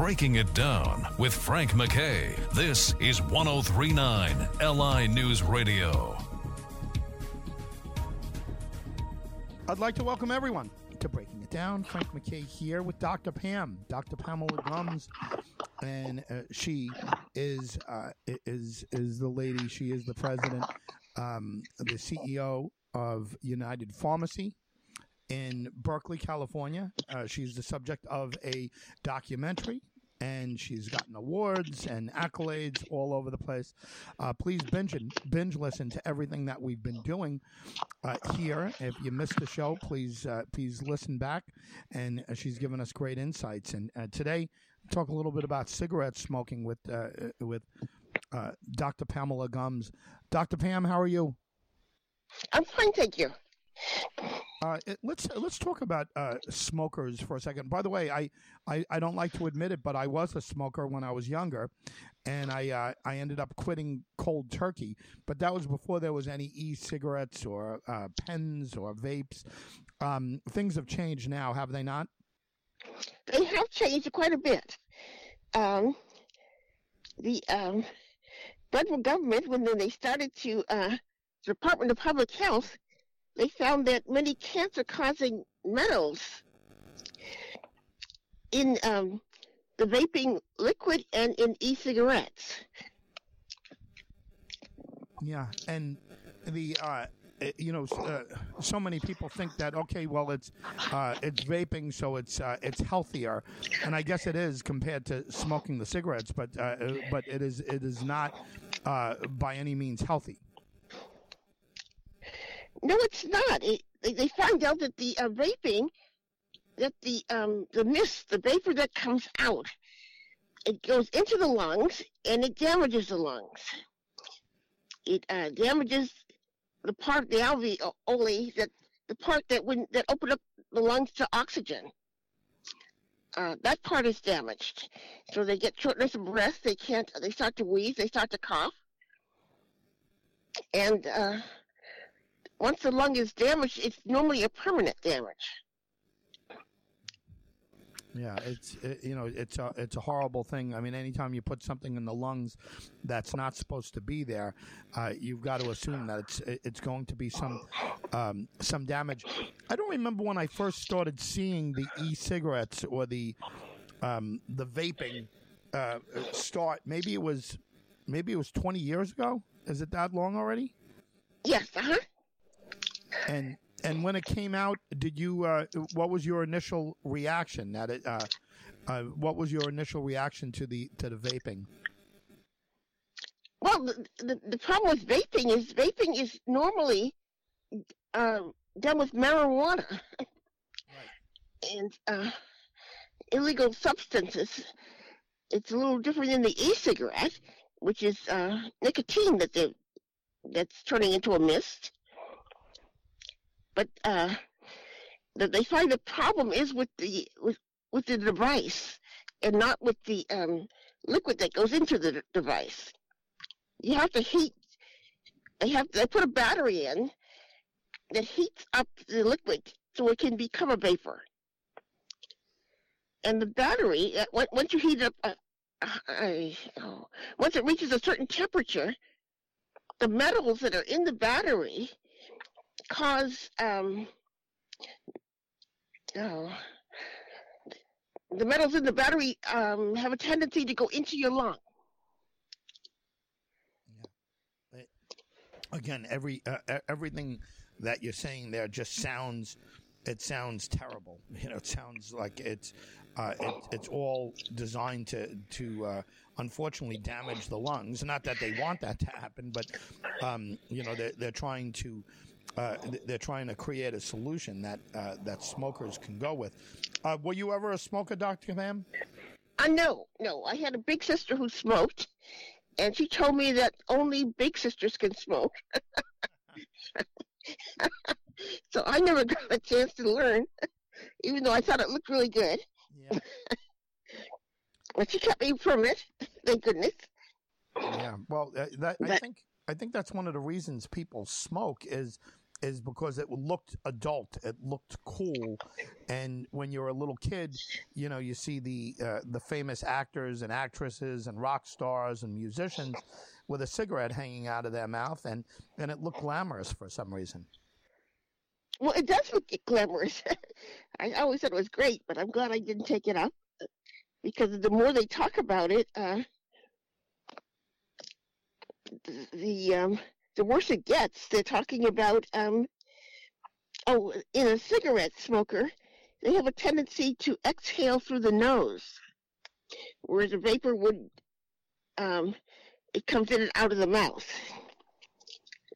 Breaking It Down with Frank McKay. This is 1039 LI News Radio. I'd like to welcome everyone to Breaking It Down. Frank McKay here with Dr. Pam, Dr. Pamela Gums, and uh, she is uh, is is the lady. She is the president, um, the CEO of United Pharmacy in Berkeley, California. Uh, she's the subject of a documentary. And she's gotten awards and accolades all over the place. Uh, please binge and binge listen to everything that we've been doing uh, here. If you missed the show, please uh, please listen back. And uh, she's given us great insights. And uh, today, talk a little bit about cigarette smoking with uh, with Dr. Pamela Gums. Dr. Pam, how are you? I'm fine, thank you. Uh, it- let's let's talk about uh, smokers for a second. By the way, I, I, I don't like to admit it, but I was a smoker when I was younger, and I uh, I ended up quitting cold turkey. But that was before there was any e-cigarettes or uh, pens or vapes. Um, things have changed now, have they not? They have changed quite a bit. Um, the um, federal government, when they started to, uh, the Department of Public Health, they found that many cancer-causing metals in um, the vaping liquid and in e-cigarettes. Yeah, and the uh, eh, you know, uh, so many people think that okay, well, it's uh, it's vaping, so it's uh, it's healthier, and I guess it is compared to smoking the cigarettes, but uh, uh, but it is it is not uh, by any means healthy. No, it's not. It, they, they found out that the uh, vaping, that the um, the mist, the vapor that comes out, it goes into the lungs and it damages the lungs. It uh, damages the part, the alveoli, that the part that when that open up the lungs to oxygen. Uh, that part is damaged, so they get shortness of breath. They can't. They start to wheeze. They start to cough, and uh, once the lung is damaged, it's normally a permanent damage. Yeah, it's it, you know it's a it's a horrible thing. I mean, anytime you put something in the lungs that's not supposed to be there, uh, you've got to assume that it's it's going to be some um, some damage. I don't remember when I first started seeing the e-cigarettes or the um, the vaping uh, start. Maybe it was maybe it was twenty years ago. Is it that long already? Yes, uh huh. And and when it came out, did you? Uh, what was your initial reaction? That it. Uh, uh, what was your initial reaction to the to the vaping? Well, the, the, the problem with vaping is vaping is normally um, done with marijuana and uh, illegal substances. It's a little different than the e-cigarette, which is uh, nicotine that they that's turning into a mist. But uh, they find the problem is with the with, with the device and not with the um, liquid that goes into the device. You have to heat. They have they put a battery in that heats up the liquid so it can become a vapor. And the battery, uh, once you heat up, uh, uh, I- oh, once it reaches a certain temperature, the metals that are in the battery cause um, oh, the metals in the battery um, have a tendency to go into your lung. Again, every uh, everything that you're saying there just sounds. It sounds terrible. You know, it sounds like it's uh, it, it's all designed to to uh, unfortunately damage the lungs. Not that they want that to happen, but um, you know they're, they're trying to uh, they're trying to create a solution that uh, that smokers can go with. Uh, were you ever a smoker, Doctor Pam? Uh, no, no. I had a big sister who smoked, and she told me that only big sisters can smoke. so I never got a chance to learn, even though I thought it looked really good. Yeah. But she kept me from it, thank goodness. Yeah, well, uh, that, I think I think that's one of the reasons people smoke is is because it looked adult, it looked cool, and when you're a little kid, you know you see the uh, the famous actors and actresses and rock stars and musicians with a cigarette hanging out of their mouth, and and it looked glamorous for some reason. Well, it does look glamorous. I always thought it was great, but I'm glad I didn't take it up because the more they talk about it, uh, the um, the worse it gets. They're talking about um, oh, in a cigarette smoker, they have a tendency to exhale through the nose, whereas a vapor would um, it comes in and out of the mouth.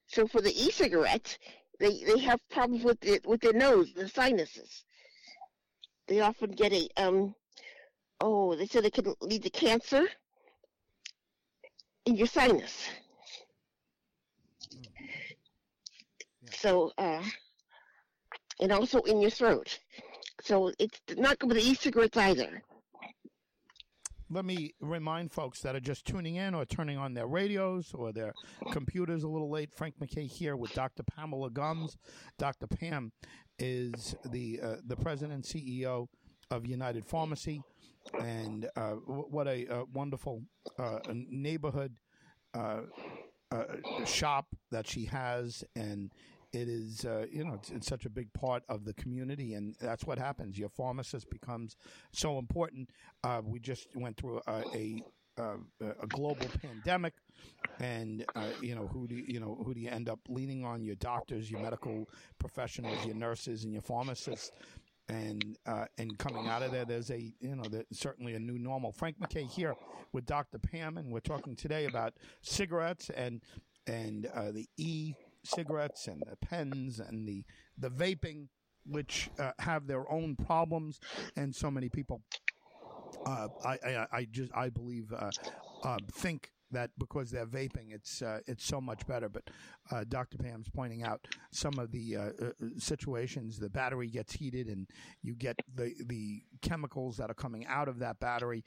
So for the e-cigarettes, they they have problems with it with their nose, the sinuses. They often get a um oh, they said it can lead to cancer in your sinus. So uh and also in your throat. So it's not good with e-cigarettes either let me remind folks that are just tuning in or turning on their radios or their computers a little late. Frank McKay here with Dr. Pamela Gums. Dr. Pam is the uh, the president and CEO of United Pharmacy, and uh, what a, a wonderful uh, neighborhood uh, uh, shop that she has, and it is uh, you know it's, it's, such a big part of the community and that's what happens your pharmacist becomes so important uh, we just went through a, a, a global pandemic and uh, you know who do you, you, know who do you end up leaning on your doctors your medical professionals your nurses and your pharmacists and uh, and coming out of that there's a you know there's certainly a new normal. Frank mckay here with Dr. Pam, and we're talking today about cigarettes and and uh, the e cigarettes and the pens and the the vaping, which uh, have their own problems, and so many people. Uh, I, I, I just I believe uh, uh think that because they're vaping, it's uh, it's so much better. But Dr. Pam's pointing out some of the situations. The battery gets heated, and you get the the chemicals that are coming out of that battery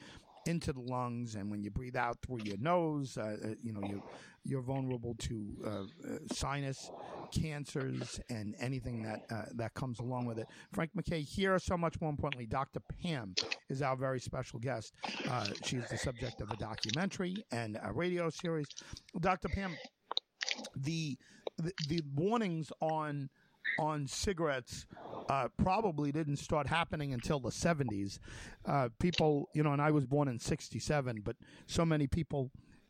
into the lungs, and when you breathe out through your nose, uh you know you you're vulnerable to uh, sinus cancers and anything that uh, that comes along with it. Frank McKay here, so much more importantly, Dr. Pam is our very special guest. Uh, she's the subject of a documentary and a radio series. Dr. Pam, the the, the warnings on on cigarettes uh, probably didn't start happening until the 70s. Uh, people, you know, and I was born in 67, but so many people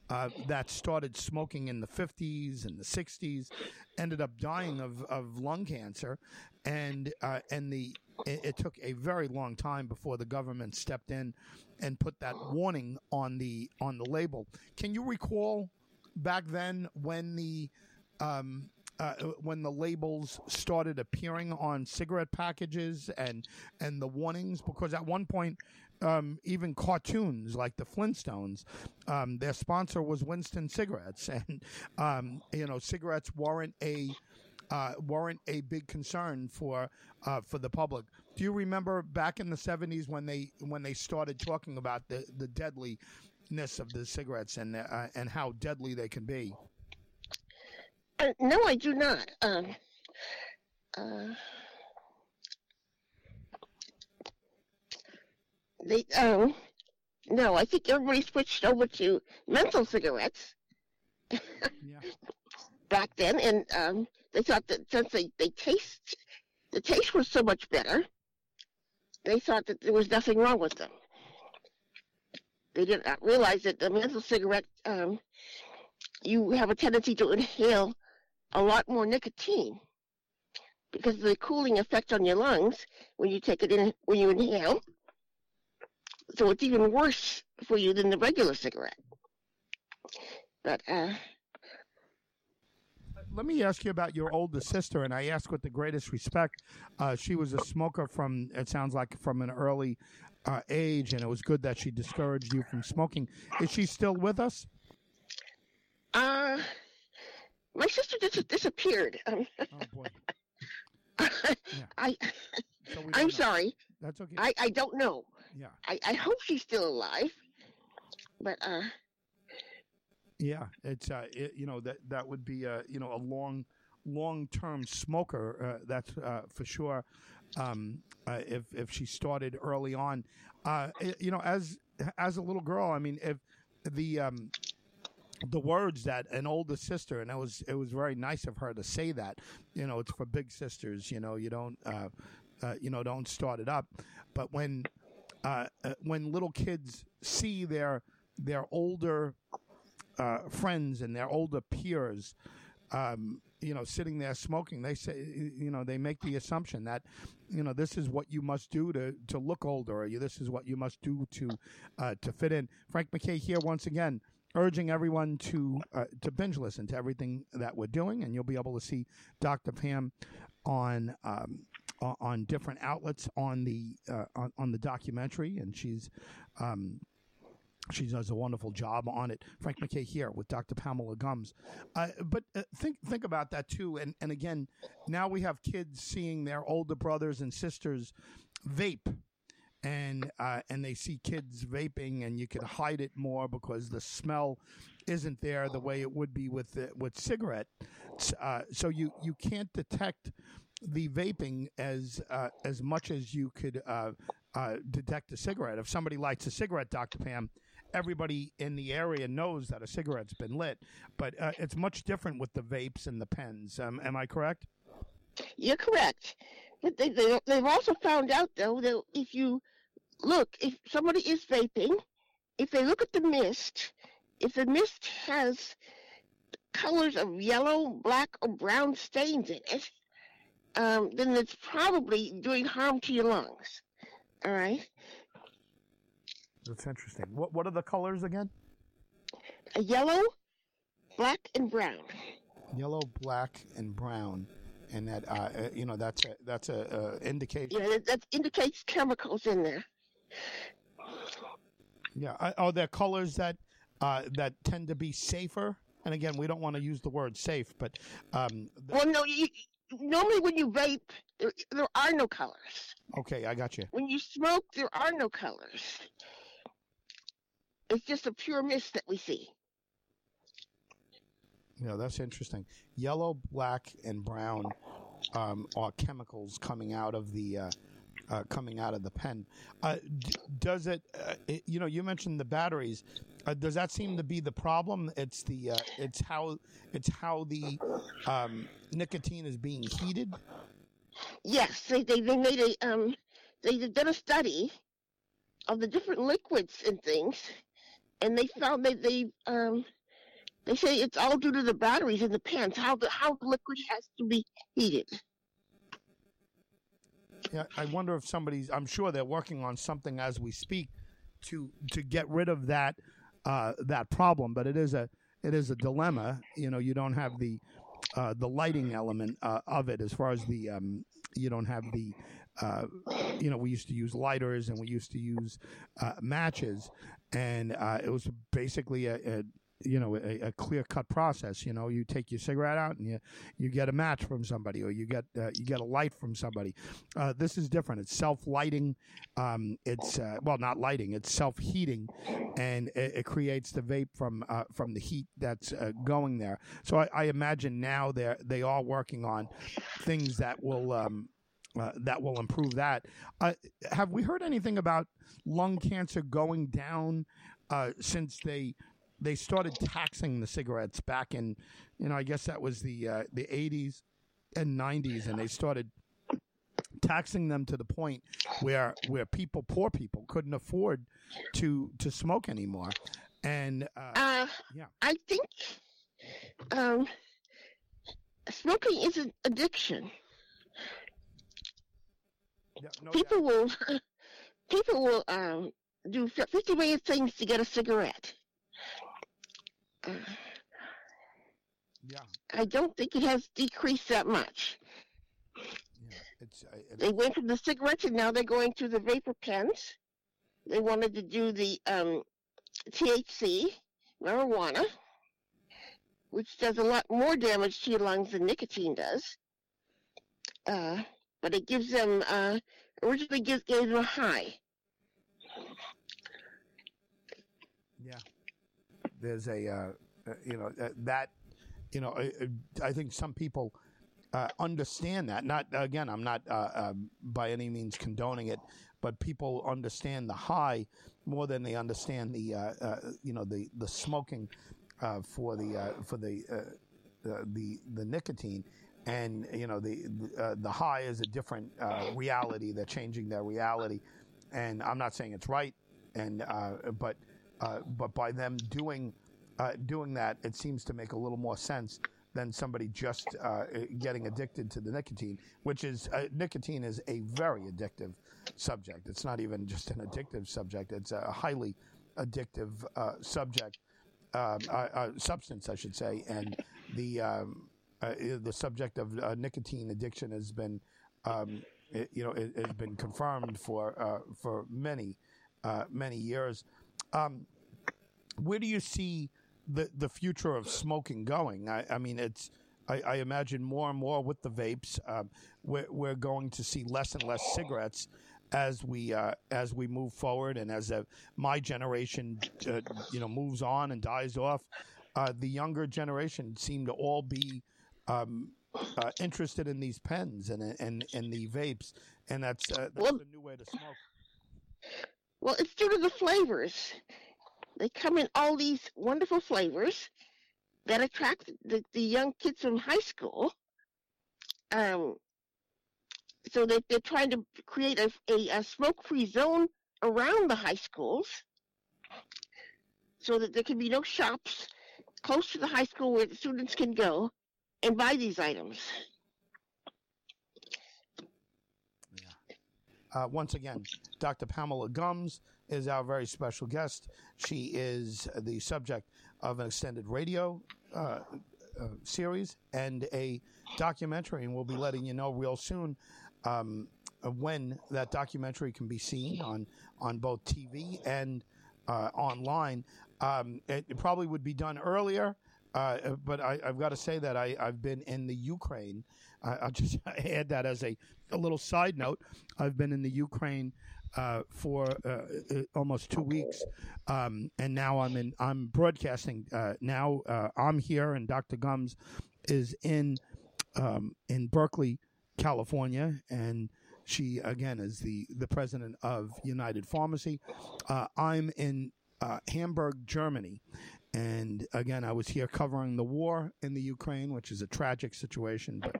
uh, that started smoking in the 50s and the 60s ended up dying of, of lung cancer. And, uh, and the, it, it, took a very long time before the government stepped in and put that warning on the, on the label. Can you recall back then when the, um, uh, when the labels started appearing on cigarette packages and and the warnings because at one point um, even cartoons like the Flintstones, um, their sponsor was Winston cigarettes, and um, you know cigarettes weren't a uh, weren't a big concern for uh, for the public. Do you remember back in the seventies when they when they started talking about the the deadliness of the cigarettes and uh, and how deadly they can be? Uh, no, I do not. Um, uh, they um, no, I think everybody switched over to menthol cigarettes. yeah. Back then, and um, they thought that since they, they taste, the taste was so much better, they thought that there was nothing wrong with them. They did not realize that the menthol cigarette, um, you have a tendency to inhale a lot more nicotine because of the cooling effect on your lungs when you take it in when you inhale. So it's even worse for you than the regular cigarette. But uh, let me ask you about your older sister, and I ask with the greatest respect. Uh, she was a smoker from it sounds like from an early uh, age, and it was good that she discouraged you from smoking. Is she still with us? Uh my sister dis- disappeared. Um, oh boy. yeah. I. So I'm know. sorry. That's okay. I, I don't know. Yeah. I, I hope she's still alive. But uh. Yeah, it's uh, it, you know that that would be uh, you know a long, long term smoker. Uh, that's uh, for sure. Um, uh, if if she started early on, uh, you know, as as a little girl, I mean, if the um, the words that an older sister, and it was it was very nice of her to say that. You know, it's for big sisters. You know, you don't uh, uh, you know don't start it up. But when uh, uh when little kids see their their older uh, friends and their older peers. Um, you know, sitting there smoking, they say, you know, they make the assumption that, you know, this is what you must do to, to look older, or this is what you must do to uh, to fit in. Frank McKay here once again urging everyone to uh, to binge listen to everything that we're doing, and you'll be able to see Dr. Pam on um, on different outlets on the uh, on, on, the documentary, and she's. Um, she does a wonderful job on it. Frank McKay here with Dr. Pamela Gums. Uh, but uh, think think about that too. And and again, now we have kids seeing their older brothers and sisters vape and uh, and they see kids vaping, and you can hide it more because the smell isn't there the way it would be with the, with cigarette. Uh, so you you can't detect the vaping as uh, as much as you could uh, uh, detect a cigarette. If somebody lights a cigarette, Doctor Pam, everybody in the area knows that a cigarette's been lit. But uh, it's much different with the vapes and the pens. Um, am I correct? You're correct. They, they, they've also found out, though, that if you look, if somebody is vaping, if they look at the mist, if the mist has colors of yellow, black, or brown stains in it, um, then it's probably doing harm to your lungs. All right. That's interesting. What What are the colors again? A yellow, black, and brown. Yellow, black, and brown and that uh, uh, you know that's a that's a uh, indicator. Yeah, that, that, indicates chemicals in there. Yeah. are oh, there colors that uh, that tend to be safer? And again, we don't want to use the word safe, but um, well, no. You, normally, when you vape, there, there are no colors. Okay, I got you. When you smoke, there are no colors. It's just a pure mist that we see. Yeah, that's interesting. Yellow, black, and brown um, are chemicals coming out of the uh, uh, coming out of the pen. Uh, d- does it, uh, it, You know, you mentioned the batteries. Uh, does that seem to be the problem? It's the uh, it's how it's how the um, nicotine is being heated. Yes, they they, they made a um, they did a study of the different liquids and things, and they found that they um, they say it's all due to the batteries in the pens, how the how the liquid has to be heated. Yeah, I wonder if somebody's. I'm sure they're working on something as we speak to to get rid of that uh, that problem. But it is a it is a dilemma. You know, you don't have the uh, the lighting element uh, of it as far as the um, you don't have the uh, you know we used to use lighters and we used to use uh, matches and uh, it was basically a, a you know a, a clear cut process. You know, you take your cigarette out and you you get a match from somebody, or you get uh, you get a light from somebody. Uh, this is different. It's self lighting. Um, it's uh, well, not lighting. It's self heating, and it, it, creates the vape from uh, from the heat that's uh, going there. So I, I imagine now they they are working on things that will. Um, uh, that will improve that. Uh, have we heard anything about lung cancer going down uh, since they they started taxing the cigarettes back in, you know, I guess that was the uh, the 80s and 90s, and they started taxing them to the point where where people, poor people, couldn't afford to to smoke anymore. And uh, uh, yeah, I think um, smoking is an addiction. Yeah, no people doubt. will people will um, do 50 million things to get a cigarette. Yeah. I don't think it has decreased that much. Yeah, it's, they went from the cigarettes and now they're going to the vapor pens. They wanted to do the um, THC, marijuana, which does a lot more damage to your lungs than nicotine does. Uh, but it gives them, uh, originally gives, gave them a high. Yeah there's a uh, uh, you know that you know I, I, think some people uh, understand that. Not again, I'm not uh, uh, by any means condoning it, but people understand the high more than they understand the uh, uh, you know the the smoking uh, for the for the the the nicotine. And you know the the high is a different reality. They're changing their reality, and I'm not saying it's right, and but but by them doing doing that, it seems to make a little more sense than somebody just uh, getting addicted to the nicotine, which is uh, nicotine is a very addictive subject. It's not even just an addictive subject; it's a highly addictive uh, subject, uh, uh, substance, I should say. And the um, uh, the subject of nicotine addiction has been, um, it, you know, it, has been confirmed for for many many years. Um, where do you see? the the future of smoking going. I, I mean, it's I, I, imagine more and more with the vapes, um, we're we're going to see less and less cigarettes as we uh, as we move forward and as uh, my generation uh, you know moves on and dies off. Uh, the younger generation seem to all be um, uh, interested in these pens and and and the vapes, and that's, uh, that's well, a new way to smoke. Well, it's due to the flavors. They come in all these wonderful flavors that attract the, the young kids from high school. Um, so they, they're trying to create a, a, a smoke-free zone around the high schools so that there can be no shops close to the high school where the students can go and buy these items. Uh, once again, Dr. Pamela Gums, is our very special guest. She is the subject of an extended radio uh, uh, series and a documentary, and we'll be letting you know real soon um, when that documentary can be seen on on both TV and uh, online. Um, it, it, probably would be done earlier. Uh, but I, have got to say that I, have been in the Ukraine. I'll just add that as a, a little side note. I've been in the Ukraine uh, for uh, uh, almost two weeks, um, and now I'm in. I'm broadcasting uh, now. Uh, I'm here, and Dr. Gums is in um, in Berkeley, California, and she again is the the president of United Pharmacy. I'm in Hamburg, Germany, and again, I was here covering the war in the Ukraine, which is a tragic situation. But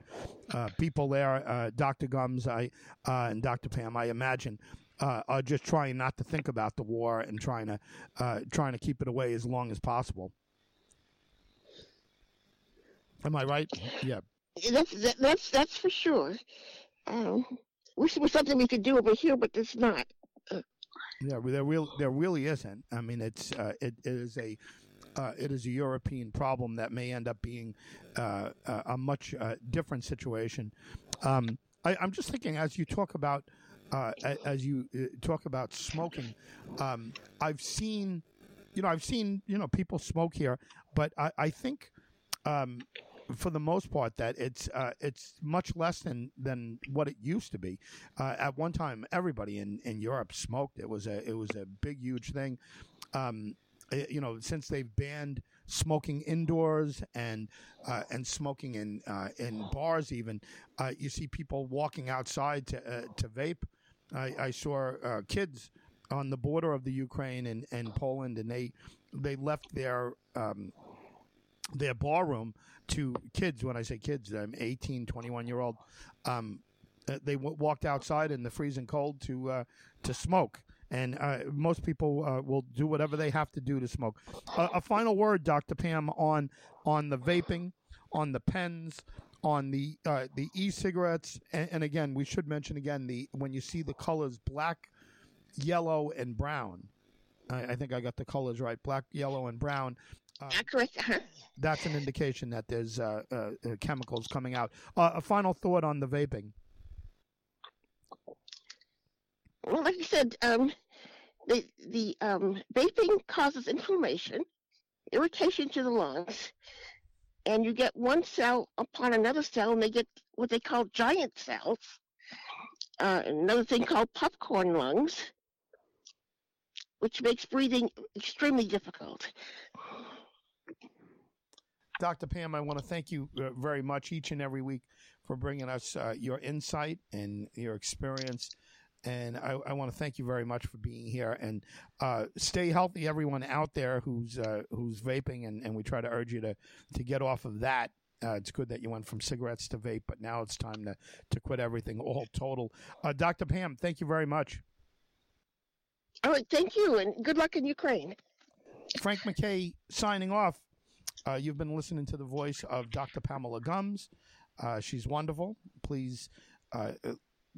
uh, people there, uh, Dr. Gums, I uh, and Dr. Pam, I imagine uh, are just trying not to think about the war and trying to uh, trying to keep it away as long as possible. Am I right? Yeah. That's that, that's that's for sure. Um, wish there was something we could do over here, but there's not. Yeah, there real there really isn't. I mean, it's uh, it, it is a uh, it is a European problem that may end up being uh, a much uh, different situation. Um, I, am just thinking as you talk about uh, as you uh, talk about smoking, um, I've seen, you know, I've seen, you know, people smoke here, but I, I think, um, for the most part, that it's uh, it's much less than, than what it used to be. Uh, at one time, everybody in, in Europe smoked. It was a it was a big, huge thing. Um, you know, since they've banned smoking indoors and uh, and smoking in uh, in bars, even uh, you see people walking outside to uh, to vape. I, I saw uh, kids on the border of the Ukraine and, and Poland, and they they left their um, their barroom to kids. When I say kids, I'm 18, 21 year old. Um, uh, they w- walked outside in the freezing cold to uh, to smoke. And uh, most people uh, will do whatever they have to do to smoke. a final word, Dr. Pam, on on the vaping, on the pens, on the uh, the e-cigarettes, and, and, again, we should mention again the when you see the colors black, yellow, and brown. I, I think I got the colors right: black, yellow, and brown. Uh, Accurate. That's an indication that there's uh, uh, uh chemicals coming out. a final thought on the vaping. Well, like you said, um, the the um, vaping causes inflammation, irritation to the lungs, and you get one cell upon another cell, and they get what they call giant cells. Uh, another thing called popcorn lungs, which makes breathing extremely difficult. Dr. Pam, I want to thank you uh, very much each and every week for bringing us uh, your insight and your experience. And I, I want to thank you very much for being here. And uh, stay healthy, everyone out there who's uh, who's vaping. And, and we try to urge you to to get off of that. Uh, it's good that you went from cigarettes to vape, but now it's time to, to quit everything all total. Uh, Dr. Pam, thank you very much. All right, thank you, and good luck in Ukraine. Frank McKay signing off. Uh, you've been listening to the voice of Dr. Pamela Gums. Uh, she's wonderful. Please uh,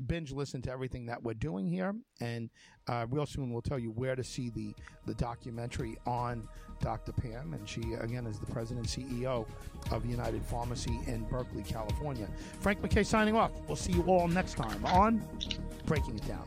binge listen to everything that we're doing here, and uh, real soon we'll tell you where to see the the documentary on Dr. Pam. And she again is the president and CEO of United Pharmacy in Berkeley, California. Frank McKay signing off. We'll see you all next time on Breaking It Down.